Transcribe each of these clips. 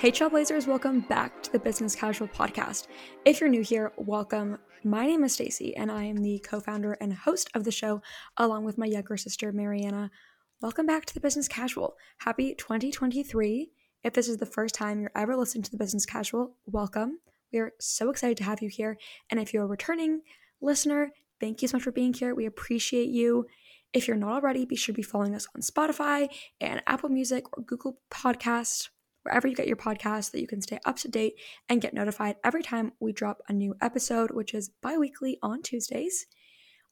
Hey, Trailblazers, welcome back to the Business Casual Podcast. If you're new here, welcome. My name is Stacy, and I am the co founder and host of the show, along with my younger sister, Mariana. Welcome back to the Business Casual. Happy 2023. If this is the first time you're ever listening to the Business Casual, welcome. We are so excited to have you here. And if you're a returning listener, thank you so much for being here. We appreciate you. If you're not already, be sure to be following us on Spotify and Apple Music or Google Podcast wherever you get your podcast so that you can stay up to date and get notified every time we drop a new episode, which is bi weekly on Tuesdays.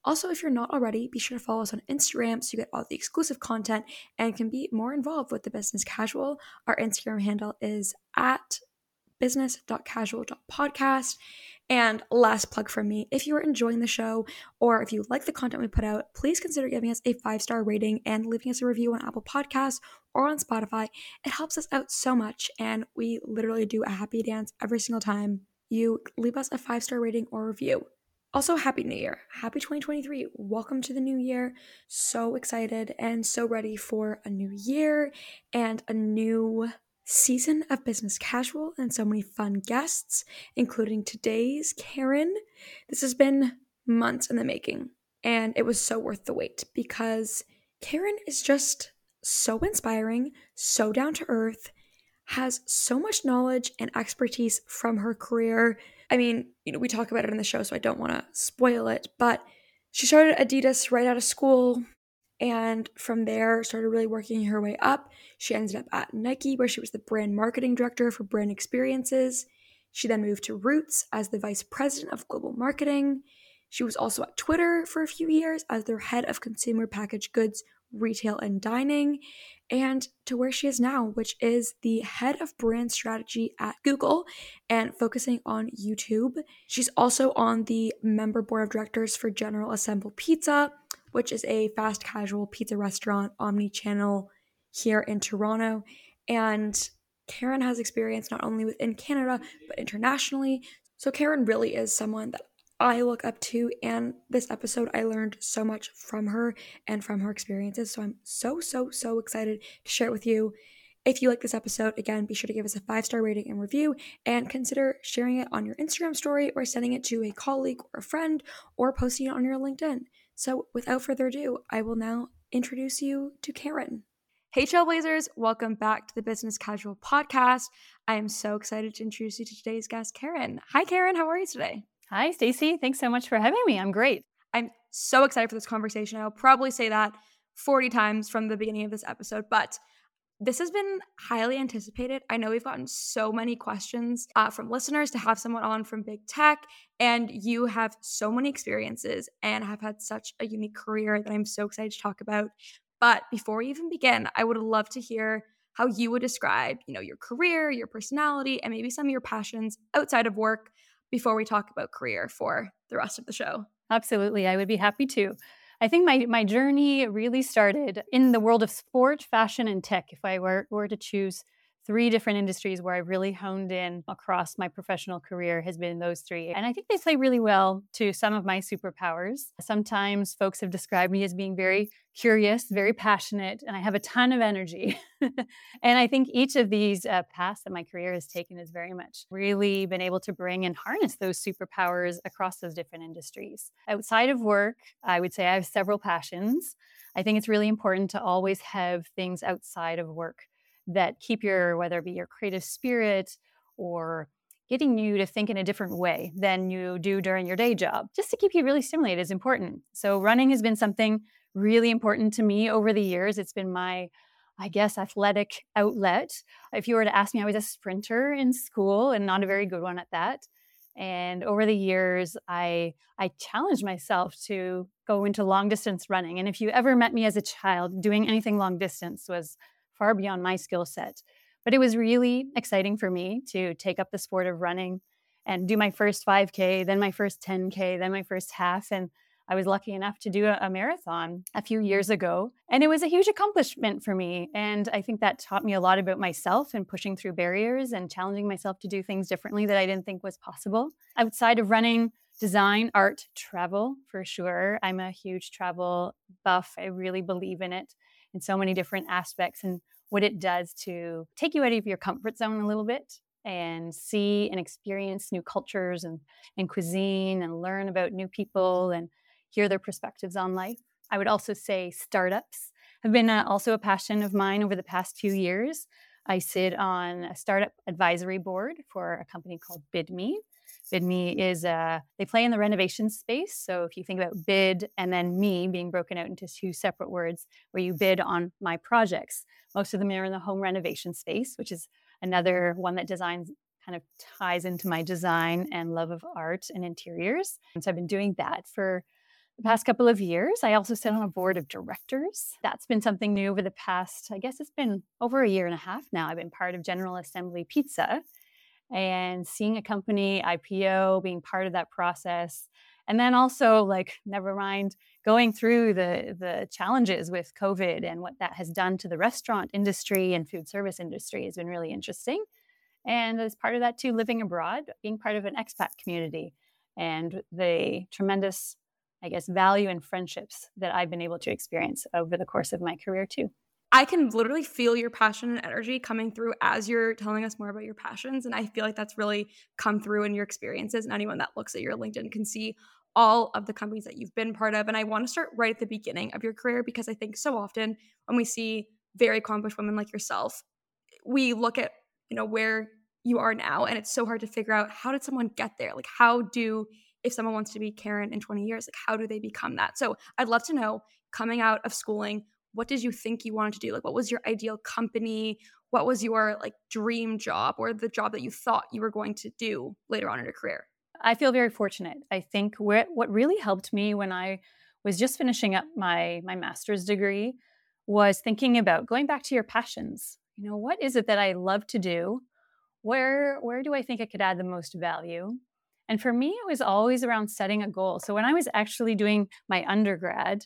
Also, if you're not already, be sure to follow us on Instagram so you get all the exclusive content and can be more involved with the business casual. Our Instagram handle is at business.casual.podcast. And last plug from me if you are enjoying the show or if you like the content we put out, please consider giving us a five star rating and leaving us a review on Apple Podcasts or on Spotify. It helps us out so much, and we literally do a happy dance every single time you leave us a five star rating or review. Also, Happy New Year. Happy 2023. Welcome to the new year. So excited and so ready for a new year and a new season of Business Casual and so many fun guests, including today's Karen. This has been months in the making, and it was so worth the wait because Karen is just so inspiring, so down to earth, has so much knowledge and expertise from her career. I mean, you know, we talk about it in the show, so I don't want to spoil it, but she started Adidas right out of school, and from there started really working her way up. She ended up at Nike where she was the brand marketing director for brand experiences. She then moved to Roots as the vice president of global marketing. She was also at Twitter for a few years as their head of consumer packaged goods, retail, and dining, and to where she is now, which is the head of brand strategy at Google and focusing on YouTube. She's also on the member board of directors for General Assembly Pizza, which is a fast casual pizza restaurant, omni channel here in Toronto. And Karen has experience not only within Canada, but internationally. So, Karen really is someone that I look up to. And this episode, I learned so much from her and from her experiences. So, I'm so, so, so excited to share it with you. If you like this episode, again, be sure to give us a five star rating and review and consider sharing it on your Instagram story or sending it to a colleague or a friend or posting it on your LinkedIn. So, without further ado, I will now introduce you to Karen. Hey, Trailblazers, welcome back to the Business Casual Podcast. I am so excited to introduce you to today's guest, Karen. Hi, Karen. How are you today? Hi, Stacy. Thanks so much for having me. I'm great. I'm so excited for this conversation. I'll probably say that 40 times from the beginning of this episode, but this has been highly anticipated. I know we've gotten so many questions uh, from listeners to have someone on from big tech, and you have so many experiences and have had such a unique career that I'm so excited to talk about. But before we even begin, I would love to hear how you would describe, you know, your career, your personality, and maybe some of your passions outside of work before we talk about career for the rest of the show. Absolutely, I would be happy to. I think my, my journey really started in the world of sport, fashion, and tech. If I were, were to choose three different industries where I've really honed in across my professional career has been those three. And I think they play really well to some of my superpowers. Sometimes folks have described me as being very curious, very passionate, and I have a ton of energy. and I think each of these uh, paths that my career has taken has very much really been able to bring and harness those superpowers across those different industries. Outside of work, I would say I have several passions. I think it's really important to always have things outside of work that keep your, whether it be your creative spirit or getting you to think in a different way than you do during your day job, just to keep you really stimulated is important. So, running has been something really important to me over the years. It's been my, I guess, athletic outlet. If you were to ask me, I was a sprinter in school and not a very good one at that. And over the years, I I challenged myself to go into long distance running. And if you ever met me as a child, doing anything long distance was far beyond my skill set. But it was really exciting for me to take up the sport of running and do my first 5K, then my first 10K, then my first half. And I was lucky enough to do a, a, marathon a few years mm-hmm. ago. And it was a huge accomplishment for me. And I think that taught me a lot about myself and pushing through barriers and challenging myself to do things differently that I didn't think was possible. Outside of running, design, art, travel for sure. I'm a huge travel buff. I really believe in it in so many different aspects. And what it does to take you out of your comfort zone a little bit and see and experience new cultures and, and cuisine and learn about new people and hear their perspectives on life. I would also say startups have been a, also a passion of mine over the past few years. I sit on a startup advisory board for a company called BidMe. BidMe is a, they play in the renovation space. So if you think about bid and then me being broken out into two separate words where you bid on my projects, most of them are in the home renovation space, which is another one that designs kind of ties into my design and love of art and interiors. And so I've been doing that for the past couple of years. I also sit on a board of directors. That's been something new over the past, I guess it's been over a year and a half now. I've been part of General Assembly Pizza and seeing a company IPO, being part of that process. And then also like never mind going through the the challenges with COVID and what that has done to the restaurant industry and food service industry has been really interesting. And as part of that too, living abroad, being part of an expat community and the tremendous I guess, value and friendships that I've been able to experience over the course of my career too. I can literally feel your passion and energy coming through as you're telling us more about your passions. And I feel like that's really come through in your experiences. And anyone that looks at your LinkedIn can see all of the companies that you've been part of. And I want to start right at the beginning of your career because I think so often when we see very accomplished women like yourself, we look at, you know, where you are now and it's so hard to figure out how did someone get there? Like how do if someone wants to be Karen in 20 years, like how do they become that? So I'd love to know coming out of schooling, what did you think you wanted to do? Like what was your ideal company? What was your like dream job or the job that you thought you were going to do later on in your career? I feel very fortunate. I think what what really helped me when I was just finishing up my my master's degree was thinking about going back to your passions. You know, what is it that I love to do? Where where do I think I could add the most value? And for me, it was always around setting a goal. So when I was actually doing my undergrad,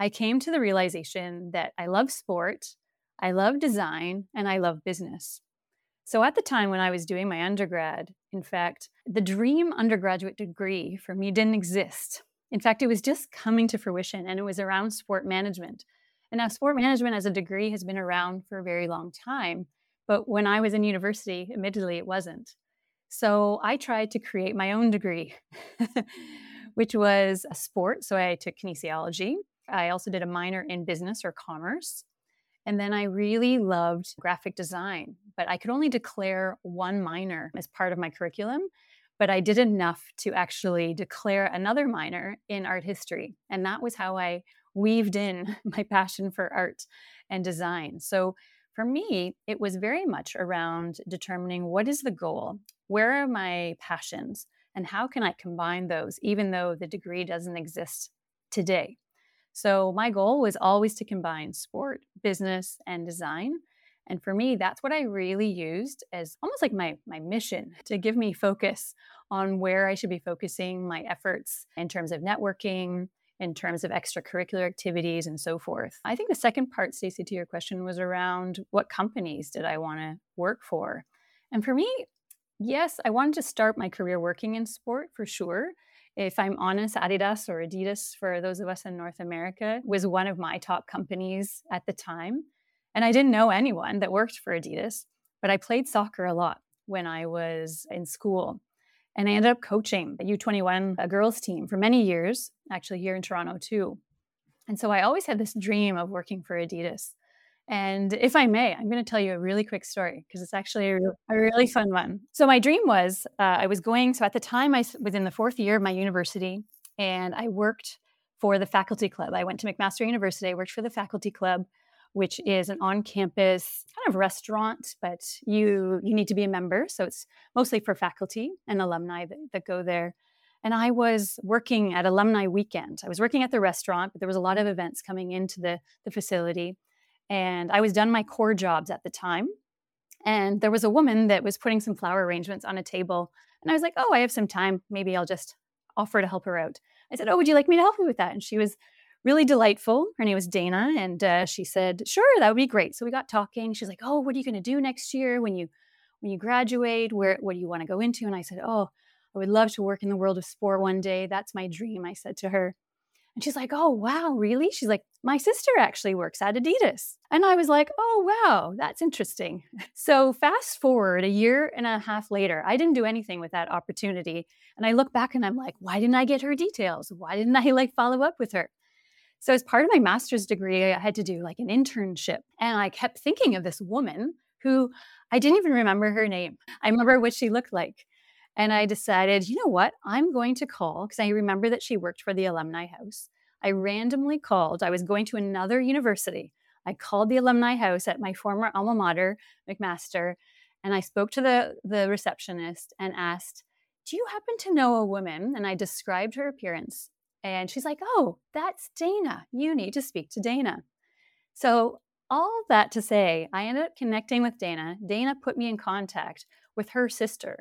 I came to the realization that I love sport, I love design, and I love business. So at the time when I was doing my undergrad, in fact, the dream undergraduate degree for me didn't exist. In fact, it was just coming to fruition and it was around sport management. And now, sport management as a degree has been around for a very long time. But when I was in university, admittedly, it wasn't. So I tried to create my own degree, which was a sport. So I took kinesiology. I also did a minor in business or commerce. And then I really loved graphic design, but I could only declare one minor as part of my curriculum. But I did enough to actually declare another minor in art history. And that was how I weaved in my passion for art and design. So for me, it was very much around determining what is the goal? where are my passions and how can I combine those, even though the degree doesn't exist today? So, my goal was always to combine sport, business, and design. And for me, that's what I really used as almost like my, my mission to give me focus on where I should be focusing my efforts in terms of networking, in terms of extracurricular activities, and so forth. I think the second part, Stacey, to your question was around what companies did I want to work for? And for me, yes, I wanted to start my career working in sport for sure. If I'm honest, Adidas or Adidas, for those of us in North America, was one of my top companies at the time. And I didn't know anyone that worked for Adidas, but I played soccer a lot when I was in school. And I ended up coaching a U21, a girls team for many years, actually here in Toronto too. And so I always had this dream of working for Adidas. And if I may, I'm going to tell you a really quick story because it's actually a, a, really fun one. So, my dream was uh, I was going, so at the time I was in the fourth year of my university and I worked for the faculty club. I went to McMaster University, I worked for the faculty club, which is an on campus kind of restaurant, but you, you need to be a member. So, it's mostly for faculty and alumni that, that go there. And I was working at alumni weekend. I was working at the restaurant, but there was a lot of events coming into the, the facility and I was done my core jobs at the time. And there was a woman that was putting some flower arrangements on a table. And I was like, oh, I have some time. Maybe I'll just offer to help her out. I said, oh, would you like me to help you with that? And she was really delightful. Her name was Dana. And uh, she said, sure, that would be great. So we got talking. She's like, oh, what are you going to do next year when you when you graduate? Where what do you want to go into? And I said, oh, I would love to work in the world of sport one day. That's my dream. I said to her. And she's like, Oh, wow, really? She's like, My sister actually works at Adidas. And I was like, Oh, wow, that's interesting. So fast forward a year and a half later, I didn't do anything with that opportunity. And I look back and I'm like, Why didn't I get her details? Why didn't I like follow up with her? So, as part of my master's degree, I had to do like an internship. And I kept thinking of this woman who I didn't even remember her name. I remember what she looked like. And I decided, you know what? I'm going to call because I remember that she worked for the Alumni House. I randomly called. I was going to another university. I called the Alumni House at my former alma mater, McMaster, and I spoke to the, the receptionist and asked, Do you happen to know a woman? And I described her appearance. And she's like, Oh, that's Dana. You need to speak to Dana. So, all that to say, I ended up connecting with Dana. Dana put me in contact with her sister,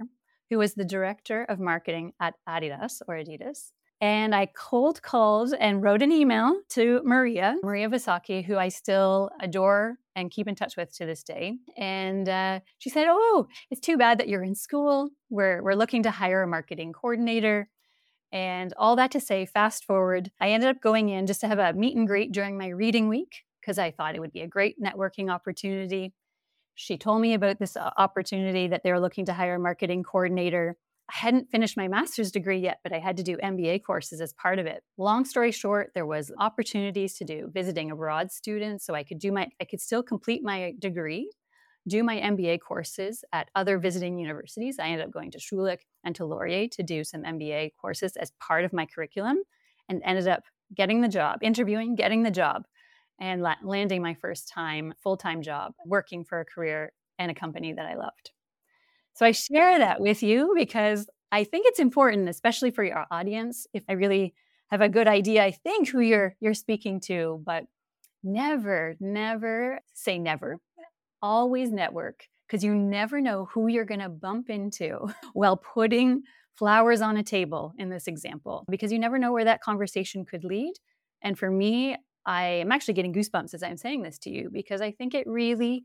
who was the director of marketing at Adidas or Adidas. And I cold called and wrote an email to Maria, Maria Visacchi, who I still adore and keep in touch with to this day. And uh, she said, Oh, it's too bad that you're in school. We're, we're looking to hire a marketing coordinator. And all that to say, fast forward, I ended up going in just to have a meet and greet during my reading week because I thought it would be a great networking opportunity. She told me about this uh, opportunity that they were looking to hire a marketing coordinator. I hadn't finished my master's degree yet, but I had to do MBA courses as part of it. Long story short, there was opportunities to do visiting abroad students so I could do my I could still complete my degree, do my MBA courses at other visiting universities. I ended up going to Schulich and to Laurier to do some MBA courses as part of my curriculum and ended up getting the job, interviewing, getting the job and la- landing my first time full time job working for a career and a company that I loved. So I share that with you because I think it's important, especially for your audience. If I really have a good idea, I think who you're you're speaking to, but never, never say never. Always network because you never know who you're going to bump into while putting flowers on a table in this example because you never know where that conversation could lead. And for me, I am actually getting goosebumps as I'm saying this to you because I think it really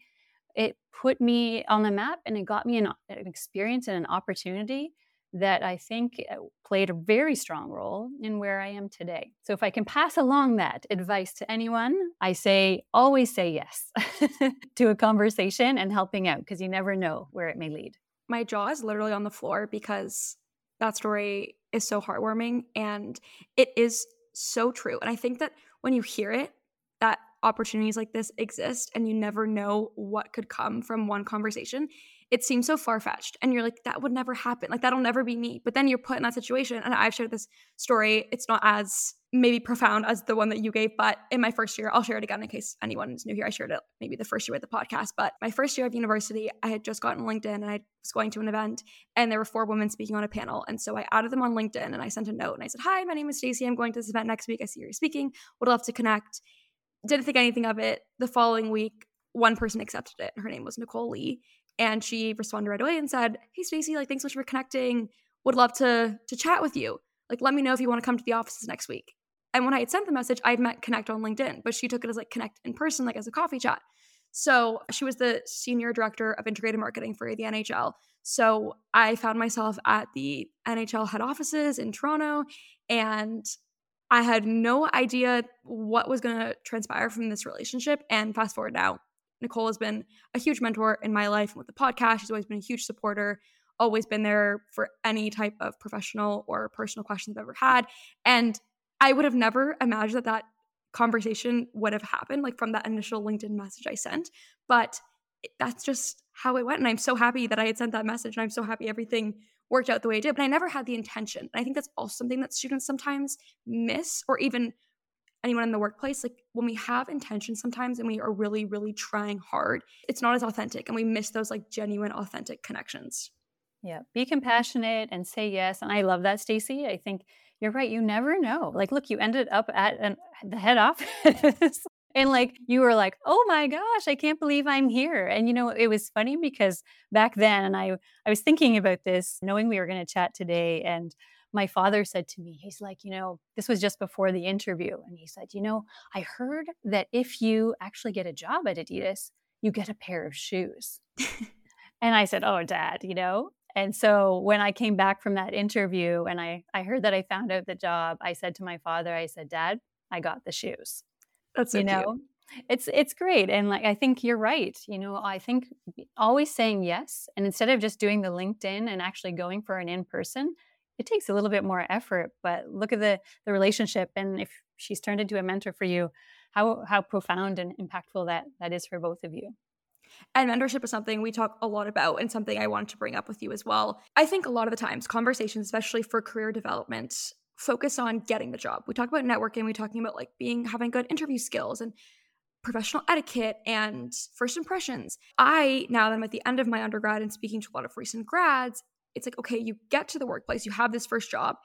it put me on the map and it got me an, an experience and an opportunity that I think uh, played a very strong role in where I am today. So if I can pass along that advice to anyone, I say always say yes to a conversation and helping out because you never know where it may lead. My jaw is literally on the floor because that story is so heartwarming and it is so true. And I think that when you hear it, that opportunities like this exist and you never know what could come from one conversation. It seems so far fetched. And you're like, that would never happen. Like, that'll never be me. But then you're put in that situation. And I've shared this story. It's not as maybe profound as the one that you gave, but in my first year, I'll share it again in case anyone's new here. I shared it maybe the first year with the podcast. But my first year of university, I had just gotten LinkedIn and I was going to an event and there were four women speaking on a panel. And so I added them on LinkedIn and I sent a note and I said, Hi, my name is Stacey. I'm going to this event next week. I see you're speaking. Would love to connect didn't think anything of it. The following week, one person accepted it. Her name was Nicole Lee. And she responded right away and said, Hey Stacey, like thanks so much for connecting. Would love to to chat with you. Like let me know if you want to come to the offices next week. And when I had sent the message, I'd met Connect on LinkedIn, but she took it as like connect in person, like as a coffee chat. So she was the senior director of integrated marketing for the NHL. So I found myself at the NHL head offices in Toronto and I had no idea what was going to transpire from this relationship. And fast forward now, Nicole has been a huge mentor in my life and with the podcast. She's always been a huge supporter, always been there for any type of professional or personal questions I've ever had. And I would have never imagined that that conversation would have happened, like from that initial LinkedIn message I sent. But that's just how it went. And I'm so happy that I had sent that message. And I'm so happy everything worked out the way it did. But I never had the intention. And I think that's also something that students sometimes miss, or even anyone in the workplace. Like when we have intention sometimes and we are really, really trying hard, it's not as authentic and we miss those like genuine, authentic connections. Yeah. Be compassionate and say yes. And I love that, Stacey. I think you're right. You never know. Like, look, you ended up at an, the head office and like you were like oh my gosh i can't believe i'm here and you know it was funny because back then and i i was thinking about this knowing we were going to chat today and my father said to me he's like you know this was just before the interview and he said you know i heard that if you actually get a job at adidas you get a pair of shoes and i said oh dad you know And so when I came back from that interview and I, I heard that I found out the job, I said to my father, I said, Dad, I got the shoes. That's so you know, cute. it's it's great. And like I think you're right. You know, I think always saying yes and instead of just doing the LinkedIn and actually going for an in-person, it takes a little bit more effort. But look at the the relationship and if she's turned into a mentor for you, how how profound and impactful that that is for both of you. And mentorship is something we talk a lot about and something I wanted to bring up with you as well. I think a lot of the times conversations, especially for career development, focus on getting the job. We talk about networking, we talking about like being having good interview skills and professional etiquette and first impressions. I now that I'm at the end of my undergrad and speaking to a lot of recent grads, it's like okay, you get to the workplace, you have this first job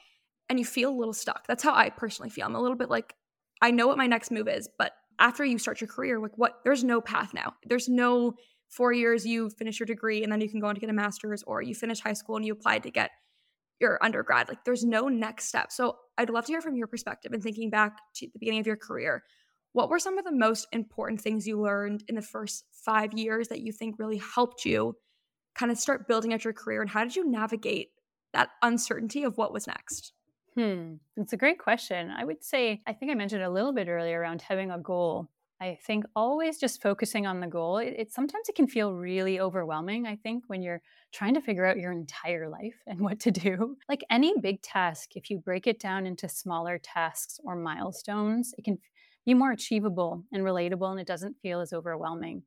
and you feel a little stuck. That's how I personally feel. I'm a little bit like I know what my next move is, but after you start your career, like what there's no path now. There's no four years you finish your degree and then you can go on to get a master's or you finish high school and you applied to get your undergrad. Like there's no next step. So I'd love to hear from your perspective and thinking back to the beginning of your career. What were some of the most important things you learned in the first five years that you think really helped you kind of start building out your career? And how did you navigate that uncertainty of what was next? Hmm, it's a great question. I would say, I think I mentioned a little bit earlier around having a goal. I think always just focusing on the goal. It, it, sometimes it can feel really overwhelming. I think when you're trying to figure out your entire life and what to do, like any big task, if you break it down into smaller tasks or milestones, it can be more achievable and relatable, and it doesn't feel as overwhelming.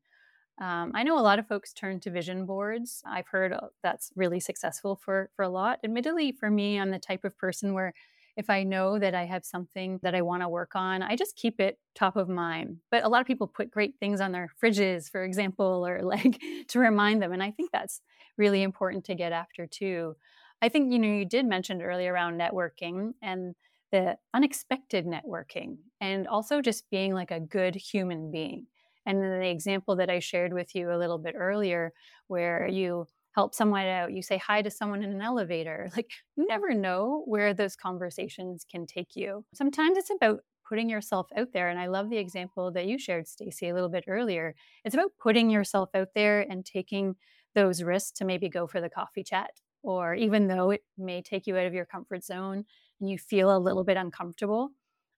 Um, I know a lot of folks turn to vision boards. I've heard uh, that's really successful for for a lot. Admittedly, for me, I'm the type of person where if I know that I have something that I want to work on, I just keep it top of mind. But a lot of people put great things on their fridges, for example, or like to remind them. And I think that's really important to get after too. I think, you know, you did mention earlier around networking and the unexpected networking and also just being like a good human being. And then the example that I shared with you a little bit earlier, where you help someone out, you say hi to someone in an elevator. Like you never know where those conversations can take you. Sometimes it's about putting yourself out there and I love the example that you shared Stacy a little bit earlier. It's about putting yourself out there and taking those risks to maybe go for the coffee chat or even though it may take you out of your comfort zone and you feel a little bit uncomfortable.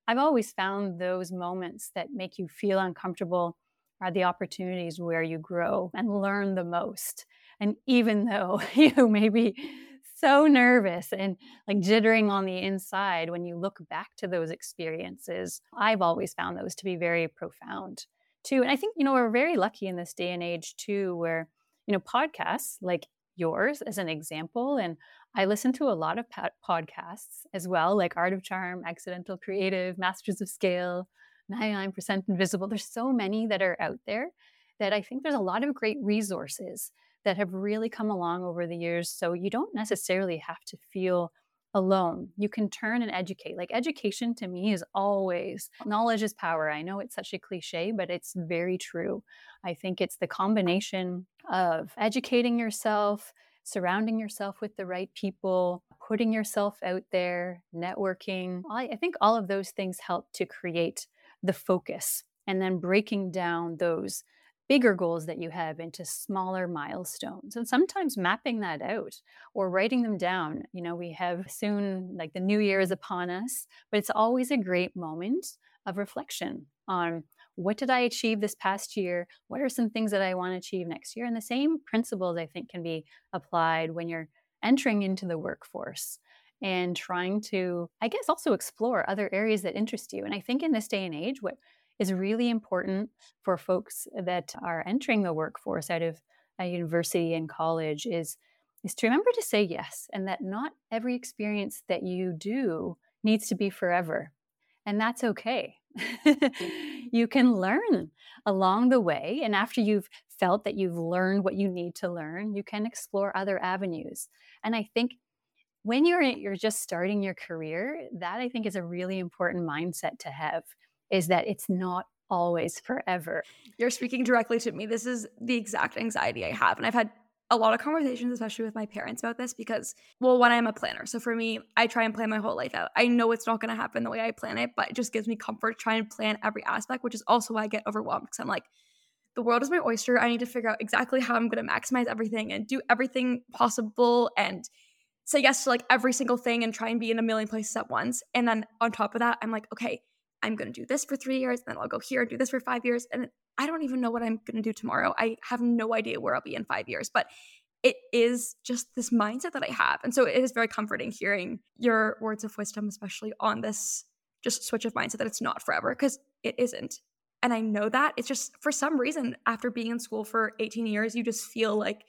I've always found those moments that make you feel uncomfortable are the opportunities where you grow and learn the most. And even though you may be so nervous and like jittering on the inside, when you look back to those experiences, I've always found those to be very profound too. And I think, you know, we're very lucky in this day and age too, where, you know, podcasts like yours as an example. And I listen to a lot of podcasts as well, like Art of Charm, Accidental Creative, Masters of Scale, 99% Invisible. There's so many that are out there that I think there's a lot of great resources that have really come along over the years. So you don't necessarily have to feel alone. You can turn and educate. Like education to me is always knowledge is power. I know it's such a cliche, but it's very true. I think it's the combination of educating yourself, surrounding yourself with the right people, putting yourself out there, networking. I, I think all of those things help to create the focus and then breaking down those bigger goals that you have into smaller milestones and sometimes mapping that out or writing them down. You know, we have soon, like the new year is upon us, but it's always a great moment of reflection on what did I achieve this past year? What are some things that I want to achieve next year? And the same principles I think can be applied when you're entering into the workforce and trying to, I guess, also explore other areas that interest you. And I think in this day and age, what is really important for folks that are entering the workforce out of a university and college is is to remember to say yes and that not every experience that you do needs to be forever and that's okay mm. you can learn along the way and after you've felt that you've learned what you need to learn you can explore other avenues and i think when you're you're just starting your career, that I think is a really important mindset to have is that it's not always forever. You're speaking directly to me. This is the exact anxiety I have. And I've had a lot of conversations, especially with my parents, about this because, well, when I'm a planner. So for me, I try and plan my whole life out. I know it's not going to happen the way I plan it, but it just gives me comfort trying and plan every aspect, which is also why I get overwhelmed because I'm like, the world is my oyster. I need to figure out exactly how I'm going to maximize everything and do everything possible and say yes to like every single thing and try and be in a million places at once. And then on top of that, I'm like, okay, I'm going to do this for three years, and then I'll go here and do this for five years. And I don't even know what I'm going to do tomorrow. I have no idea where I'll be in five years, but it is just this mindset that I have. And so it is very comforting hearing your words of wisdom, especially on this just switch of mindset that it's not forever because it isn't. And I know that it's just for some reason, after being in school for 18 years, you just feel like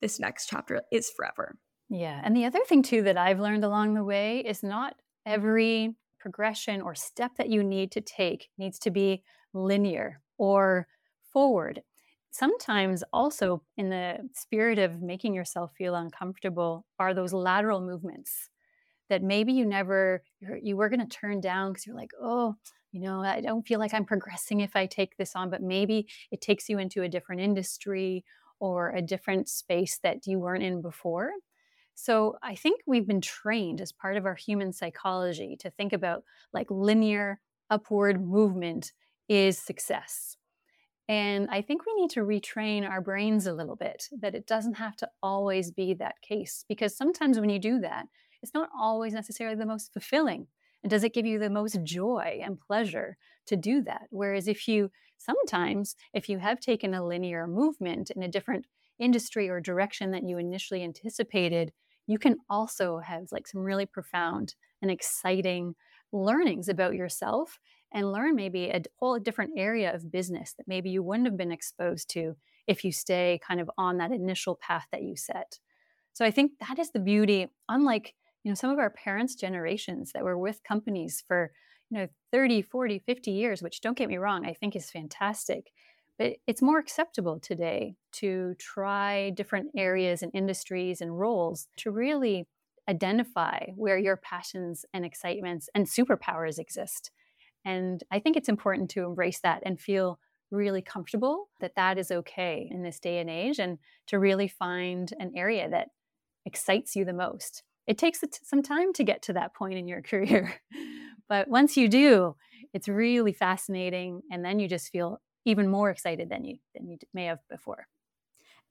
this next chapter is forever. Yeah. And the other thing, too, that I've learned along the way is not every progression or step that you need to take needs to be linear or forward. Sometimes, also in the spirit of making yourself feel uncomfortable, are those lateral movements that maybe you never you were going to turn down because you're like, oh, you know, I don't feel like I'm progressing if I take this on, but maybe it takes you into a different industry or a different space that you weren't in before. So I think we've been trained as part of our human psychology to think about like linear upward movement is success. And I think we need to retrain our brains a little bit that it doesn't have to always be that case because sometimes when you do that, it's not always necessarily the most fulfilling. And does it give you the most joy and pleasure to do that? Whereas if you sometimes, if you have taken a linear movement in a different industry or direction that you initially anticipated, you can also have like some really profound and exciting learnings about yourself and learn maybe a whole different area of business that maybe you wouldn't have been exposed to if you stay kind of on that initial path that you set. So I think that is the beauty unlike you know some of our parents generations that were with companies for you know 30 40 50 years which don't get me wrong i think is fantastic but it's more acceptable today to try different areas and industries and roles to really identify where your passions and excitements and superpowers exist. And I think it's important to embrace that and feel really comfortable that that is okay in this day and age and to really find an area that excites you the most. It takes some time to get to that point in your career. but once you do, it's really fascinating. And then you just feel even more excited than you than you may have before.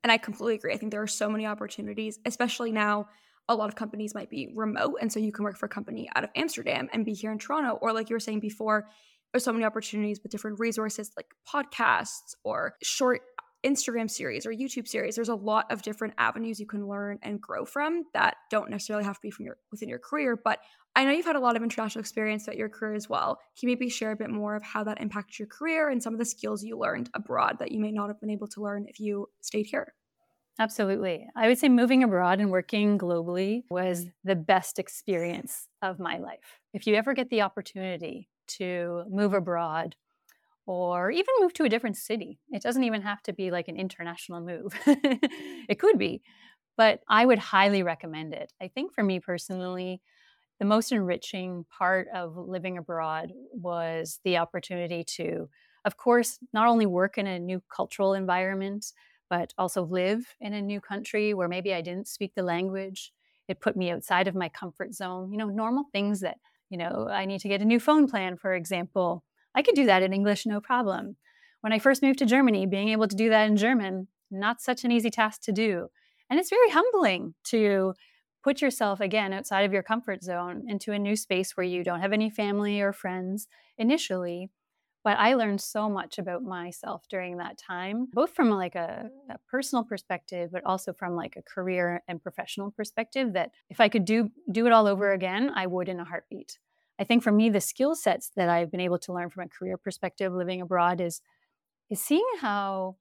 And I completely agree. I think there are so many opportunities, especially now. A lot of companies might be remote, and so you can work for a company out of Amsterdam and be here in Toronto. Or, like you were saying before, there's so many opportunities with different resources like podcasts or short Instagram series or YouTube series. There's a lot of different avenues you can learn and grow from that don't necessarily have to be from your within your career. But I know you've had a lot of international experience throughout your career as well. Can you maybe share a bit more of how that impacted your career and some of the skills you learned abroad that you may not have been able to learn if you stayed here? Absolutely. I would say moving abroad and working globally was the best experience of my life. If you ever get the opportunity to move abroad or even move to a different city. It doesn't even have to be like an international move. it could be, but I would highly recommend it. I think for me personally, the most enriching part of living abroad was the opportunity to, of course, not only work in a new cultural environment, but also live in a new country where maybe I didn't speak the language. It put me outside of my comfort zone. You know, normal things that, you know, I need to get a new phone plan, for example I could do that in English, no problem. When I first moved to Germany, being able to do that in German, not such an easy task to do. And it's very humbling to put yourself again outside of your comfort zone into a new space where you don't have any family or friends initially. But I learned so much about myself during that time, both from like a, a, personal perspective, but also from like a career and professional perspective. That if I could do do it all over again, I would in a heartbeat. I think for me, the skill sets that I've been able to learn from a career perspective living abroad is is seeing how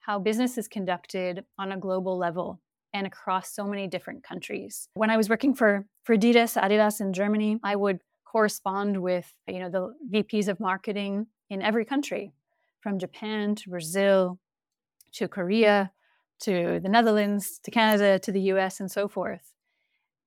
how business is conducted on a global level and across so many different countries. When I was working for for Adidas, Adidas in Germany, I would correspond with you know the VPs of marketing in every country, from Japan to Brazil to Korea to the Netherlands to Canada to the US and so forth.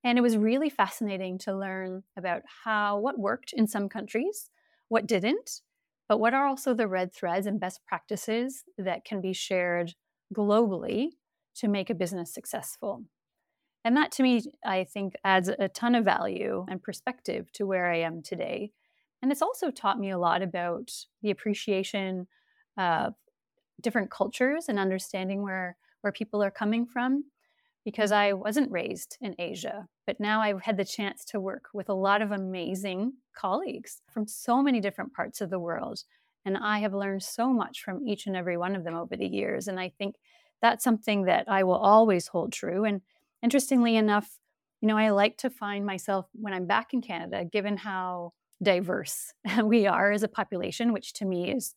And it was really fascinating to learn about how what worked in some countries, what didn't, but what are also the red threads and best practices that can be shared globally to make a business successful. And that to me, I think, adds a ton of value and perspective to where I am today. And it's also taught me a lot about the appreciation of different cultures and understanding where where people are coming from because I wasn't raised in Asia. But now I've had the chance to work with a lot of amazing colleagues from so many different parts of the world. And I have learned so much from each and every one of them over the years. And I think that's something that I will always hold true. And interestingly enough, you know, I like to find myself when I'm back in Canada, given how diverse we are as a population, which to me is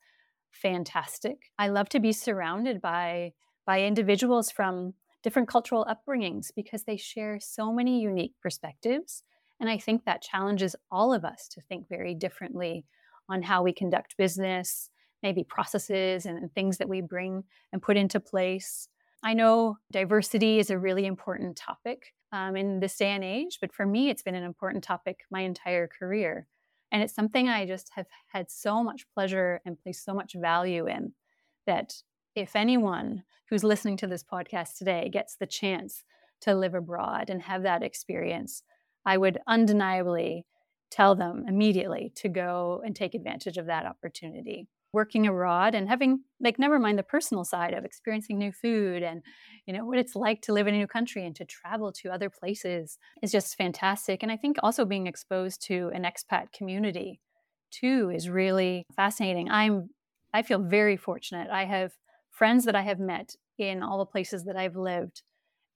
fantastic. I love to be surrounded by by individuals from different cultural upbringings because they share so many unique perspectives. And I think that challenges all of us to think very differently on how we conduct business, maybe processes and, things that we bring and put into place. I know diversity is a really important topic um, in this day and age, but for me, it's been an important topic my entire career. And it's something I just have had so much pleasure and placed so much value in that if anyone who's listening to this podcast today gets the chance to live abroad and have that experience, I would undeniably tell them immediately to go and take advantage of that opportunity. Working abroad and having, like, never mind the personal side of experiencing new food and, you know, what it's like to live in a new country and to travel to other places is just fantastic. And I think also being exposed to an expat community too is really fascinating. I'm, I feel very fortunate. I have friends that I have met in all the places that I've lived,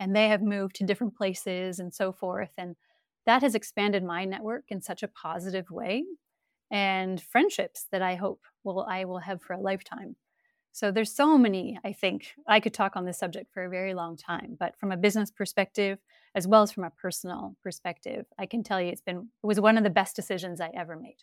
and they have moved to different places and so forth. And that has expanded my network in such a positive way and friendships that I hope will I will have for a lifetime. So there's so many, I think I could talk on this subject for a very long time, but from a business perspective as well as from a personal perspective, I can tell you it's been it was one of the best decisions I ever made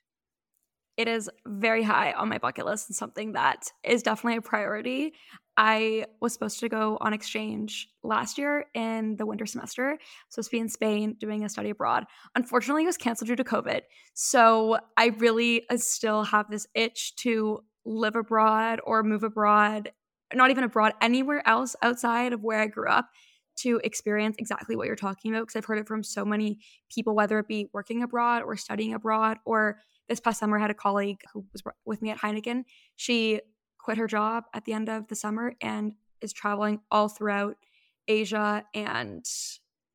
it is very high on my bucket list and something that is definitely a priority. I was supposed to go on exchange last year in the winter semester, supposed to be in Spain doing a study abroad. Unfortunately, it was canceled due to COVID. So I really still have this itch to live abroad or move abroad, not even abroad, anywhere else outside of where I grew up to experience exactly what you're talking about because I've heard it from so many people, whether it be working abroad or studying abroad or this past summer, I had a colleague who was with me at Heineken. She quit her job at the end of the summer and is traveling all throughout Asia and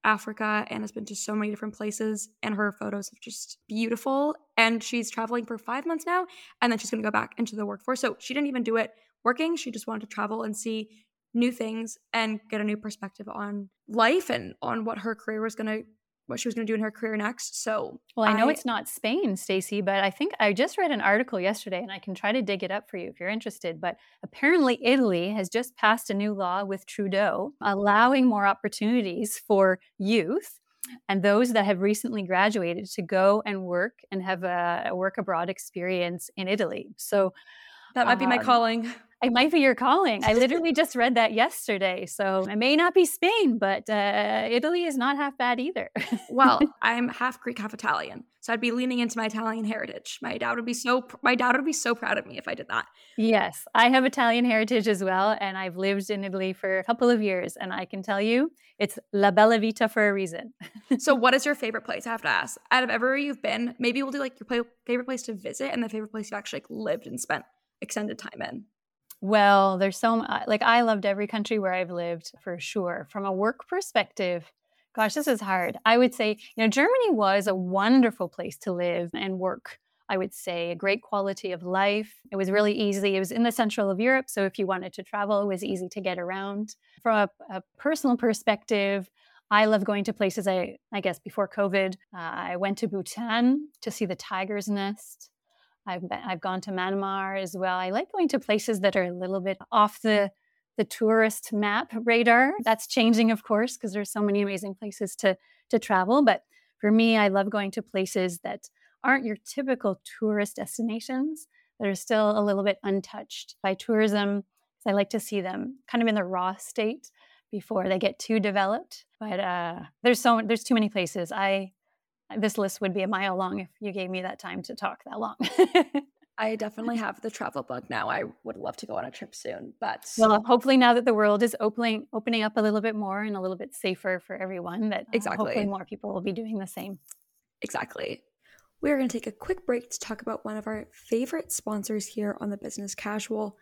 Africa and has been to so many different places. And her photos are just beautiful. And she's traveling for five months now. And then she's going to go back into the workforce. So she didn't even do it working. She just wanted to travel and see new things and get a new perspective on life and on what her career was going to what she was going to do in her career next. So, well, I know I, it's not Spain, Stacy, but I think I just read an article yesterday and I can try to dig it up for you if you're interested. But apparently, Italy has just passed a new law with Trudeau allowing more opportunities for youth and those that have recently graduated to go and work and have a, a work abroad experience in Italy. So, that might um, be my um, calling it might be your calling. I literally just read that yesterday. So it may not be Spain, but uh, Italy is not half bad either. well, I'm half Greek, half Italian, so I'd be leaning into my Italian heritage. My dad would be so my dad would be so proud of me if I did that. Yes, I have Italian heritage as well, and I've lived in Italy for a couple of years, and I can tell you it's la bella vita for a reason. so, what is your favorite place? I have to ask. Out of everywhere you've been, maybe we'll do like your favorite place to visit and the favorite place you actually like, lived and spent extended time in. Well, there's so like I loved every country where I've lived for sure. From a work perspective, gosh, this is hard. I would say, you know, Germany was a wonderful place to live and work. I would say a great quality of life. It was really easy. It was in the central of Europe, so if you wanted to travel, it was easy to get around. From a, a personal perspective, I love going to places. I I guess before COVID, uh, I went to Bhutan to see the tiger's nest. I've been, I've gone to Myanmar as well. I like going to places that are a little bit off the the tourist map radar. That's changing, of course, because there's so many amazing places to to travel. But for me, I love going to places that aren't your typical tourist destinations that are still a little bit untouched by tourism. I like to see them kind of in the raw state before they get too developed. But uh, there's so there's too many places. I this list would be a mile long if you gave me that time to talk that long. I definitely have the travel bug now. I would love to go on a trip soon, but well, hopefully now that the world is opening opening up a little bit more and a little bit safer for everyone, that uh, exactly hopefully more people will be doing the same. Exactly. We're going to take a quick break to talk about one of our favorite sponsors here on the Business Casual.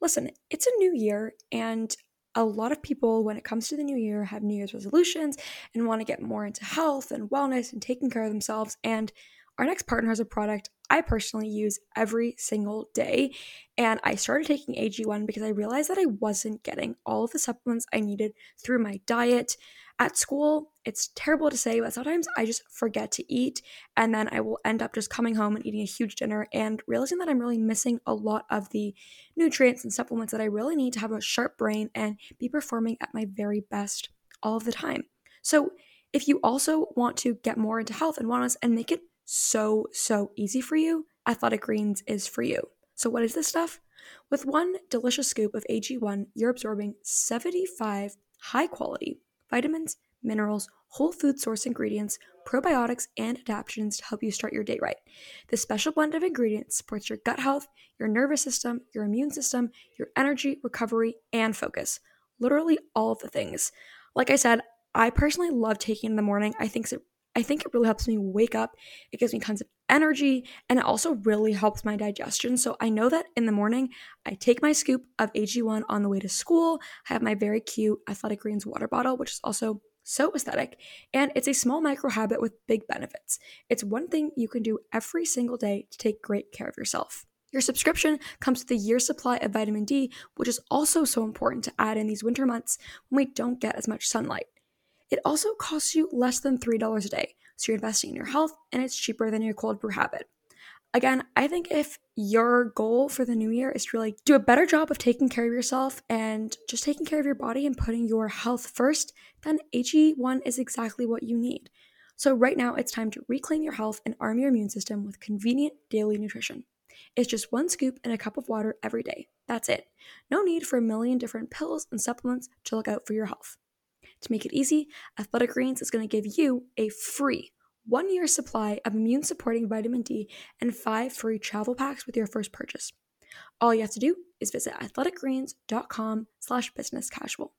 listen, it's a new year, and a lot of people, when it comes to the new year, have New Year's resolutions and want to get more into health and wellness and taking care of themselves. And our next partner has a product I personally use every single day. And I started taking AG1 because I realized that I wasn't getting all of the supplements I needed through my diet. At school, it's terrible to say, but sometimes I just forget to eat. And then I will end up just coming home and eating a huge dinner and realizing that I'm really missing a lot of the nutrients and supplements that I really need to have a sharp brain and be performing at my very best all of the time. So, if you also want to get more into health and wellness and make it so, so easy for you, Athletic Greens is for you. So, what is this stuff? With one delicious scoop of AG1, you're absorbing 75 high quality vitamins, minerals, whole food source ingredients, probiotics, and adaptogens to help you start your day right. This special blend of ingredients supports your gut health, your nervous system, your immune system, your energy, recovery, and focus. Literally all of the things. Like I said, I personally love taking in the morning. I think I think it really helps me wake up. It gives me tons of energy and it also really helps my digestion. So I know that in the morning, I take my scoop of AG1 on the way to school. I have my very cute Athletic Greens water bottle, which is also so aesthetic, and it's a small micro habit with big benefits. It's one thing you can do every single day to take great care of yourself. Your subscription comes with a year's supply of vitamin D, which is also so important to add in these winter months when we don't get as much sunlight. It also costs you less than $3 a day, so you're investing in your health and it's cheaper than your cold brew habit. Again, I think if your goal for the new year is to really do a better job of taking care of yourself and just taking care of your body and putting your health first, then AG1 is exactly what you need. So, right now, it's time to reclaim your health and arm your immune system with convenient daily nutrition. It's just one scoop in a cup of water every day. That's it. No need for a million different pills and supplements to look out for your health. To make it easy, Athletic Greens is going to give you a free one year supply of immune supporting vitamin D and five free travel packs with your first purchase. All you have to do is visit athleticgreens.com slash business casual.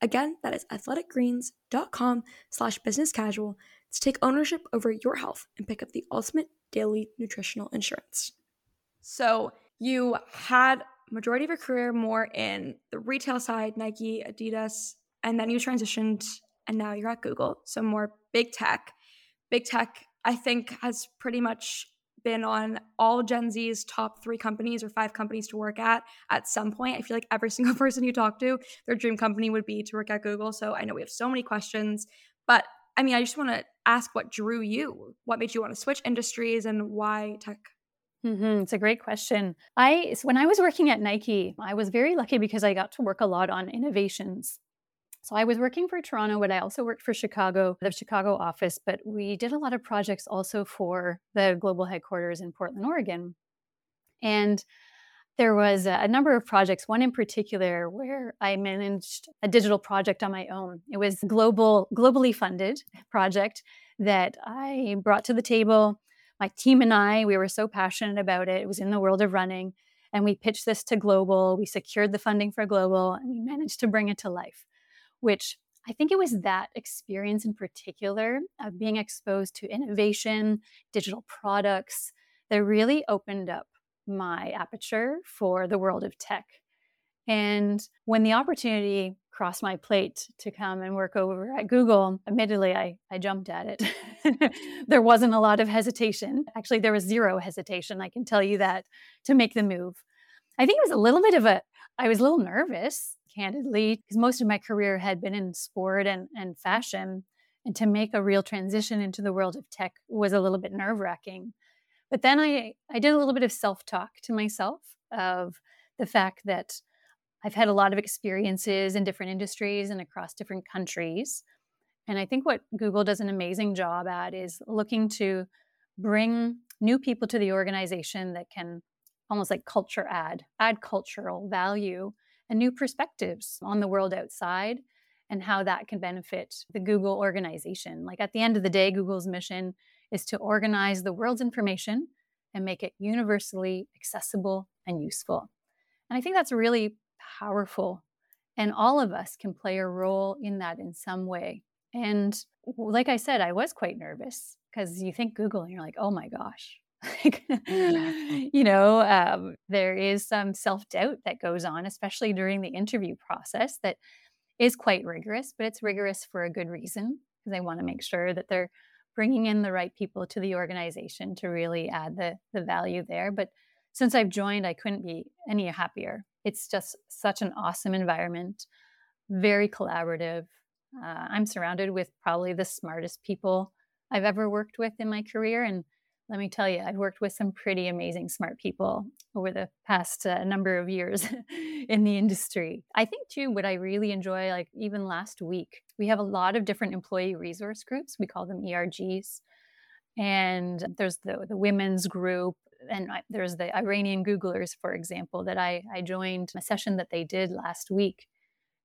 Again, that is athleticgreens.com slash business casual to take ownership over your health and pick up the ultimate daily nutritional insurance. So you had majority of your career more in the retail side, Nike, Adidas, and then you transitioned and now you're at Google. So more big tech. Big tech, I think, has pretty much been on all Gen Z's top three companies or five companies to work at at some point. I feel like every single person you talk to, their dream company would be to work at Google. So I know we have so many questions, but I mean, I just want to ask what drew you? What made you want to switch industries and why tech? Mm-hmm. It's a great question. I when I was working at Nike, I was very lucky because I got to work a lot on innovations so I was working for Toronto, but I also worked for Chicago, the Chicago office, but we did a lot of projects also for the global headquarters in Portland, Oregon. And there was a number of projects, one in particular where I managed a digital project on my own. It was global globally funded project that I brought to the table. My team and I, we were so passionate about it. It was in the world of running and we pitched this to global. We secured the funding for global and we managed to bring it to life which I think it was that experience in particular of being exposed to innovation, digital products that really opened up my aperture for the world of tech. And when the opportunity crossed my plate to come and work over at Google, admittedly, I, I jumped at it. there wasn't a lot of hesitation. Actually, there was zero hesitation, I can tell you that, to make the move. I think it was a little bit of a, I was a little nervous candidly, because most of my career had been in sport and, and fashion. And to make a real transition into the world of tech was a little bit nerve wracking. But then I, I did a little bit of self talk to myself of the fact that I've had a lot of experiences in different industries and across different countries. And I think what Google does an amazing job at is looking to bring new people to the organization that can almost like culture add, add cultural value and new perspectives on the world outside and how that can benefit the Google organization. Like at the end of the day, Google's mission is to organize the world's information and make it universally accessible and useful. And I think that's really powerful. And all of us can play a role in that in some way. And like I said, I was quite nervous because you think Google and you're like, oh my gosh, like, you know, um, there is some self doubt that goes on, especially during the interview process, that is quite rigorous, but it's rigorous for a good reason because they want to make sure that they're bringing in the right people to the organization to really add the, the value there. But since I've joined, I couldn't be any happier. It's just such an awesome environment, very collaborative. Uh, I'm surrounded with probably the smartest people I've ever worked with in my career. And let me tell you, I've worked with some pretty amazing, smart people over the past uh, number of years in the industry. I think, too, what I really enjoy, like even last week, we have a lot of different employee resource groups. We call them ERGs. And there's the, the women's group, and there's the Iranian Googlers, for example, that I, I joined a session that they did last week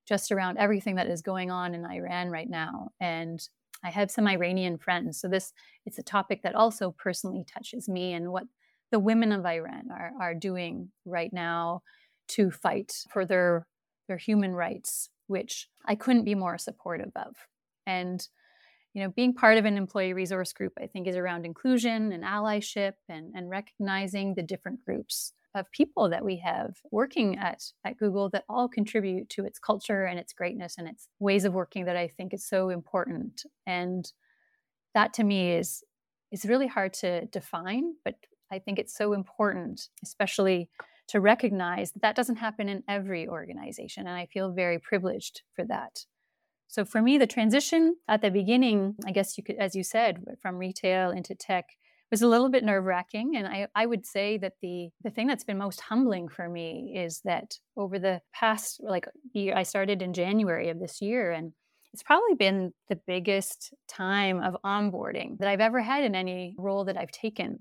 just around everything that is going on in Iran right now. And I have some Iranian friends. So this it's a topic that also personally touches me and what the women of Iran are, are doing right now to fight for their their human rights, which I couldn't be more supportive of. And you know, being part of an employee resource group, I think, is around inclusion and allyship and, and recognizing the different groups of people that we have working at, at Google that all contribute to its culture and its greatness and its ways of working that I think is so important. And that to me is is really hard to define, but I think it's so important, especially to recognize that that doesn't happen in every organization. And I feel very privileged for that. So for me, the transition at the beginning, I guess you could, as you said, from retail into tech, was a little bit nerve wracking. And I, I would say that the, the thing that's been most humbling for me is that over the past, like, year, I started in January of this year, and it's probably been the biggest time of onboarding that I've ever had in any role that I've taken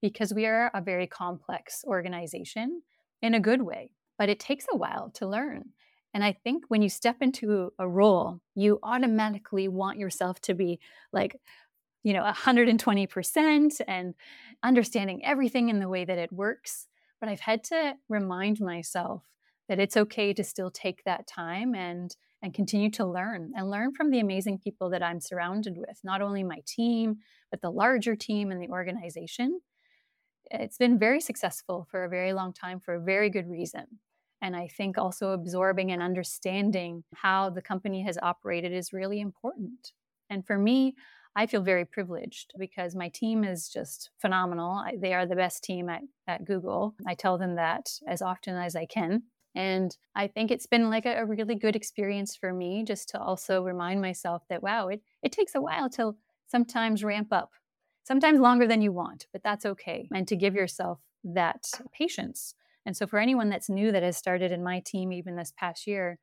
because we are a very complex organization in a good way, but it takes a while to learn. And I think when you step into a role, you automatically want yourself to be like you know 120% and understanding everything in the way that it works but i've had to remind myself that it's okay to still take that time and and continue to learn and learn from the amazing people that i'm surrounded with not only my team but the larger team and the organization it's been very successful for a very long time for a very good reason and I think also absorbing and understanding how the company has operated is really important. And for me, I feel very privileged because my team is just phenomenal. I, they are the best team at, at Google. I tell them that as often as I can. And I think it's been like a, a, really good experience for me just to also remind myself that, wow, it, it takes a while to sometimes ramp up, sometimes longer than you want, but that's okay. And to give yourself that patience. And so, for anyone that's new that has started in my team even this past year,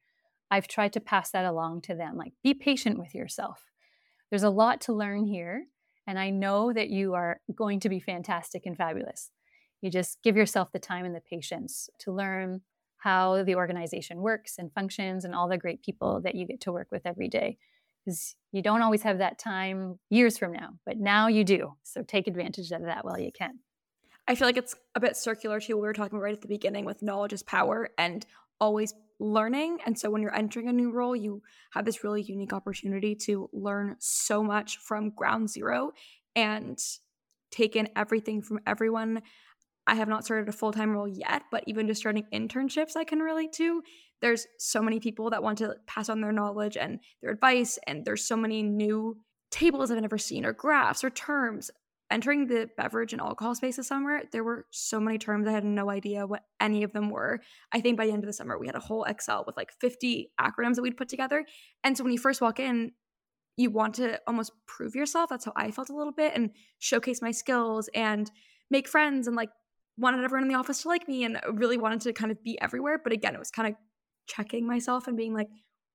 I've tried to pass that along to them. Like, be patient with yourself. There's a lot to learn here. And I know that you are going to be fantastic and fabulous. You just give yourself the time and the patience to learn how the organization works and functions and all the great people that you get to work with every day. Because you don't always have that time years from now, but now you do. So take advantage of that while you can. I feel like it's a bit circular to what we were talking about right at the beginning with knowledge is power and always learning. And so when you're entering a new role, you have this really unique opportunity to learn so much from ground zero and take in everything from everyone. I have not started a full time role yet, but even just starting internships, I can relate to. There's so many people that want to pass on their knowledge and their advice, and there's so many new tables I've never seen, or graphs, or terms entering the beverage and alcohol space this summer, there were so many terms I had no idea what any of them were. I think by the end of the summer, we had a whole Excel with like 50 acronyms that we'd put together. And so when you first walk in, you want to almost prove yourself. That's how I felt a little bit and showcase my skills and make friends and like wanted everyone in the office to like me and really wanted to kind of be everywhere. But again, it was kind of checking myself and being like,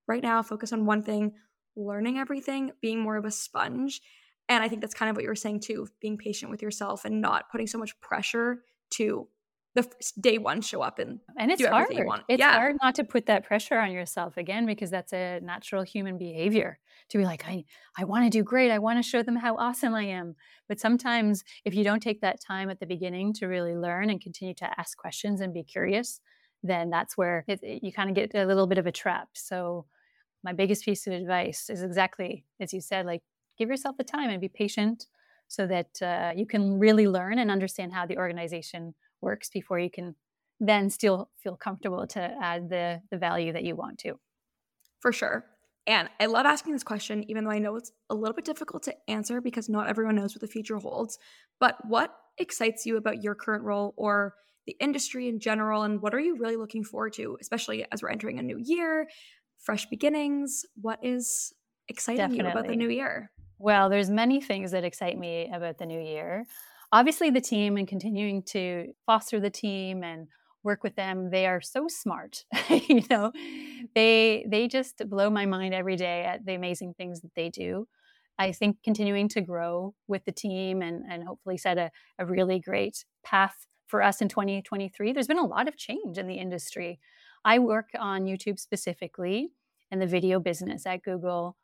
right now, focus on one thing, learning everything, being more of a sponge and I think that's kind of what you were saying too, being patient with yourself and not putting so much pressure to the day one show up and and it's hard. It's yeah. hard not to put that pressure on yourself again because that's a natural human behavior to be like I I want to do great. I want to show them how awesome I am. But sometimes if you don't take that time at the beginning to really learn and continue to ask questions and be curious, then that's where it, it, you kind of get a little bit of a trap. So my biggest piece of advice is exactly as you said like give yourself the time and be patient so that uh, you can really learn and understand how the organization works before you can then still feel comfortable to add the the value that you want to. For sure. And I love asking this question, even though I know it's a little bit difficult to answer because not everyone knows what the future holds. But what excites you about your current role or the industry in general? And what are you really looking forward to, especially as we're entering a new year, fresh beginnings? What is exciting Definitely. you about the new year? Well, there's many things that excite me about the new year. Obviously, the team and continuing to foster the team and work with them they are so smart you know? They they just blow my mind every day at the amazing things that they do. I think continuing to grow with the team and and hopefully set a, a really great path for us in 2023 there's been a lot of change in the industry. I work on youtube specifically and the video business at google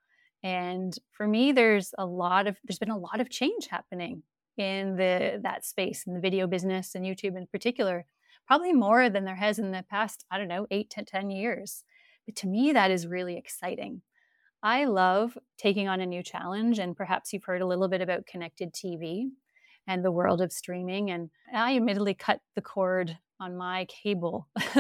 and for me there's a lot of there's been a lot of change happening in the that space in the video business and youtube in particular probably more than there has in the past, I don't know, eight to 10 years. But to me, that is really exciting. I love taking on a new challenge, and perhaps you've heard a little bit about connected TV and the world of streaming. And I admittedly cut the cord on my cable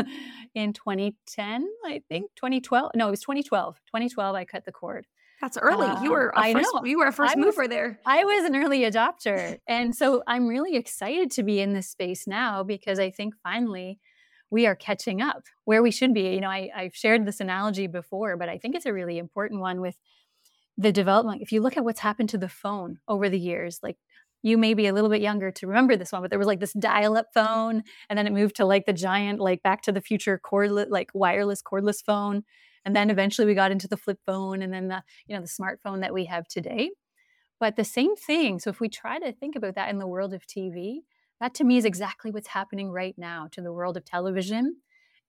in 2010, I think 2012. No, it was 2012. 2012, I cut the cord. That's early. Uh, you were I first, know. You were a first I mover was, there. I was an early adopter, and so I'm really excited to be in this space now because I think finally we are catching up where we should be. You know, I, I've shared this analogy before, but I think it's a really important one with the development. If you look at what's happened to the phone over the years, like you may be a little bit younger to remember this one, but there was like this dial-up phone, and then it moved to like the giant, like Back to the Future cordless, like wireless cordless phone and then eventually we got into the flip phone and then the you know the smartphone that we have today. But the same thing so if we try to think about that in the world of tv that to me is exactly what's happening right now to the world of television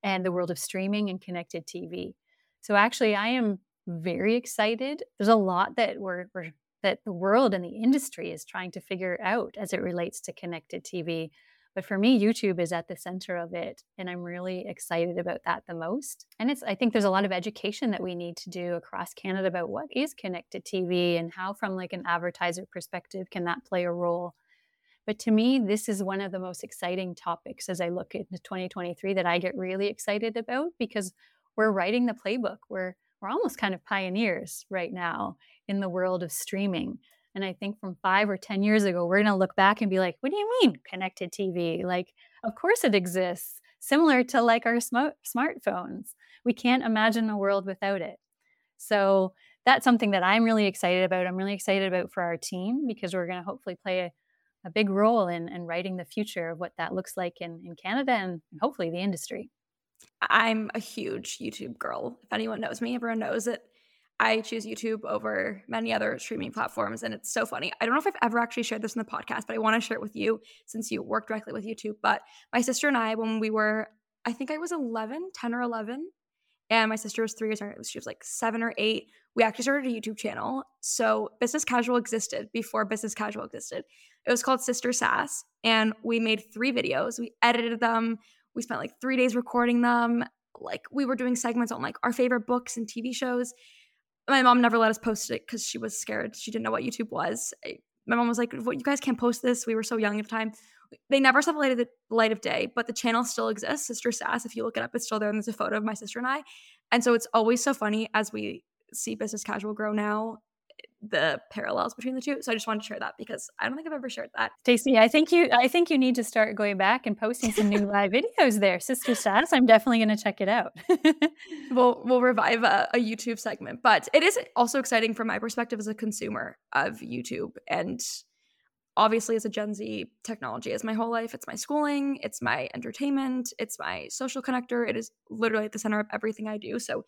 and the world of streaming and connected tv so actually i am very excited. There's a lot that we're, we're that the world and the industry is trying to figure out as it relates to connected tv but for me, YouTube is at the center of it. And I'm really excited about that the most. And it's, I think there's a lot of education that we need to do across Canada about what is connected TV and how, from like an advertiser perspective, can that play a role. But to me, this is one of the most exciting topics as I look into 2023 that I get really excited about because we're writing the playbook. We're we're almost kind of pioneers right now in the world of streaming. And I think from five or 10 years ago, we're going to look back and be like, what do you mean connected TV? Like, of course it exists, similar to like our sm- smartphones. We can't imagine a world without it. So that's something that I'm really excited about. I'm really excited about for our team because we're going to hopefully play a, a big role in, in writing the future of what that looks like in, in Canada and hopefully the industry. I'm a huge YouTube girl. If anyone knows me, everyone knows it. I choose YouTube over many other streaming platforms. And it's so funny. I don't know if I've ever actually shared this in the podcast, but I want to share it with you since you work directly with YouTube. But my sister and I, when we were, I think I was 11, 10 or 11, and my sister was three years younger. She was like seven or eight. We actually started a YouTube channel. So Business Casual existed before Business Casual existed. It was called Sister Sass. And we made three videos. We edited them. We spent like three days recording them. Like we were doing segments on like our favorite books and TV shows my mom never let us post it because she was scared. She didn't know what YouTube was. My mom was like, "What? You guys can't post this." We were so young at the time. They never saw the light of the light of day, but the channel still exists. Sister Sass, if you look it up, it's still there, and there's a photo of my sister and I. And so it's always so funny as we see business casual grow now the parallels between the two. So I just wanted to share that because I don't think I've ever shared that. Stacey, I think you I think you need to start going back and posting some new live videos there. Sister Sass, I'm definitely going to check it out. we'll we'll revive a, a, YouTube segment, but it is also exciting from my perspective as a consumer of YouTube and obviously as a Gen Z technology is my whole life. It's my schooling, it's my entertainment, it's my social connector. It is literally at the center of everything I do. So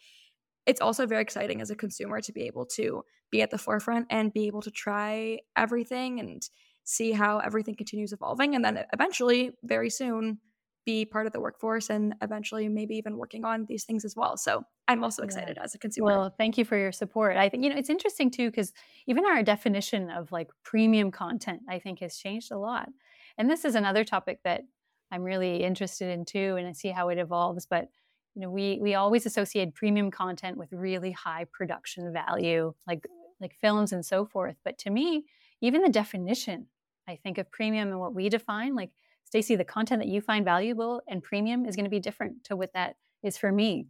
it's also very exciting as a consumer to be able to be at the forefront and be able to try everything and see how everything continues evolving and then eventually very soon be part of the workforce and eventually maybe even working on these things as well. So I'm also excited yeah. as a consumer. Well, thank you for your support. I think, you know, it's interesting too, because even our definition of like premium content, I think has changed a lot. And this is another topic that I'm really interested in too, and I see how it evolves. But you know we we always associate premium content with really high production value like like films and so forth but to me even the definition, I think, of premium and what we define. Like, Stacey the content that you find valuable and premium is going to be different to what that is for me.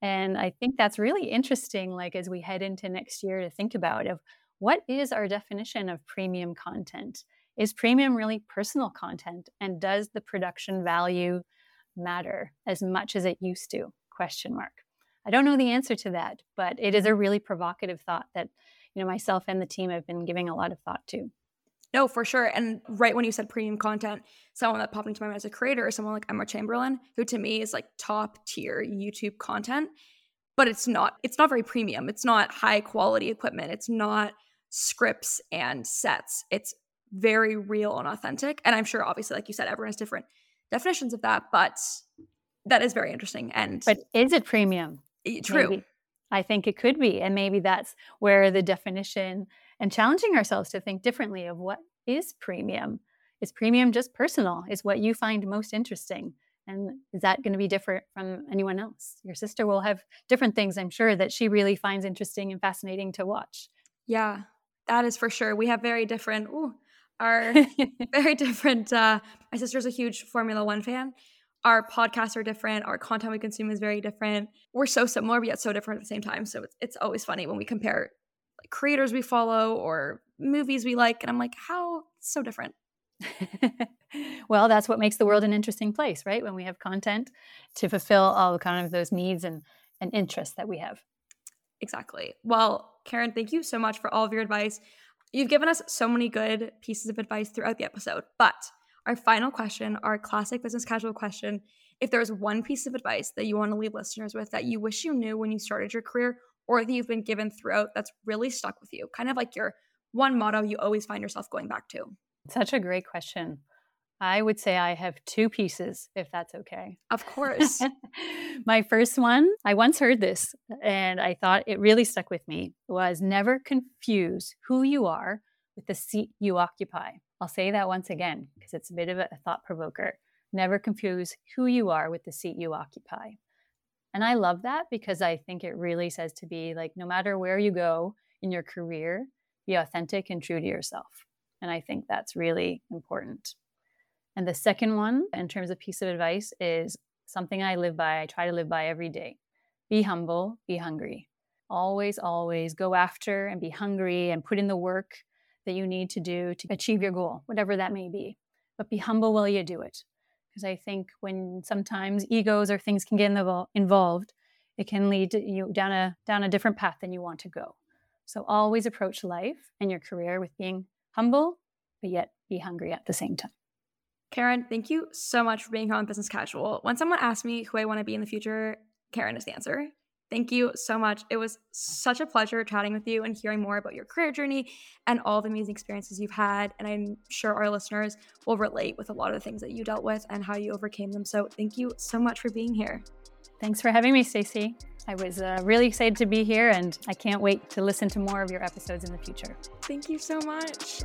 And I think that's really interesting, like as we head into next year to think about of what is our definition of premium content? Is premium really personal content? And does the production value matter as much as it used to? Question mark. I don't know the answer to that, but it is a really provocative thought that you know myself and the team have been giving a lot of thought to. No, for sure. And right when you said premium content, someone that popped into my mind as a creator is someone like Emma Chamberlain, who to me is like top tier YouTube content. But it's not, it's not very premium. It's not high quality equipment. It's not scripts and sets. It's very real and authentic. And I'm sure obviously, like you said, everyone has different definitions of that, but that is very interesting. And But is it premium? True. Maybe. I think it could be. And maybe that's where the definition and challenging ourselves to think differently of what is premium. Is premium just personal? Is what you find most interesting? And is that going to be different from anyone else? Your sister will have different things, I'm sure, that she really finds interesting and fascinating to watch. Yeah, that is for sure. We have very different, ooh, our very different. Uh, my sister's a huge Formula One fan. Our podcasts are different. Our content we consume is very different. We're so similar but yet so different at the same time. So it's, it's always funny when we compare like creators we follow or movies we like and i'm like how so different? Well that's what makes the world an interesting place right? When we have content to fulfill all kind of those needs and, and interests that we have. Exactly. Well karen thank you so much for all of your advice you've given us so many good pieces of advice throughout the episode but our final question, our classic business casual question if there's one piece of advice that you want to leave listeners with that you wish you knew when you started your career or that you've been given throughout that's really stuck with you, kind of like your one motto you always find yourself going back to? Such a great question. I would say I have two pieces, if that's okay. Of course. My first one, I once heard this and I thought it really stuck with me, was never confuse who you are with the seat you occupy. I'll say that once again because it's a bit of a thought provoker. Never confuse who you are with the seat you occupy. And I love that because I think it really says to be like, no matter where you go in your career, be authentic and true to yourself. And I think that's really important. And the second one, in terms of piece of advice, is something I live by, I try to live by every day. Be humble, be hungry. Always, always go after and be hungry and put in the work that you need to do to achieve your goal, whatever that may be. But be humble while you do it. Because I think when sometimes egos or things can get involved, it can lead you down a down a different path than you want to go. So always approach life and your career with being humble, but yet be hungry at the same time. Karen, thank you so much for being here on Business Casual. When someone asks me who I want to be in the future, Karen is the answer. Thank you so much. It was such a pleasure chatting with you and hearing more about your career journey and all the amazing experiences you've had. And I'm sure our listeners will relate with a lot of the things that you dealt with and how you overcame them. So thank you so much for being here. Thanks for having me, Stacey. I was uh, really excited to be here and I can't wait to listen to more of your episodes in the future. Thank you so much.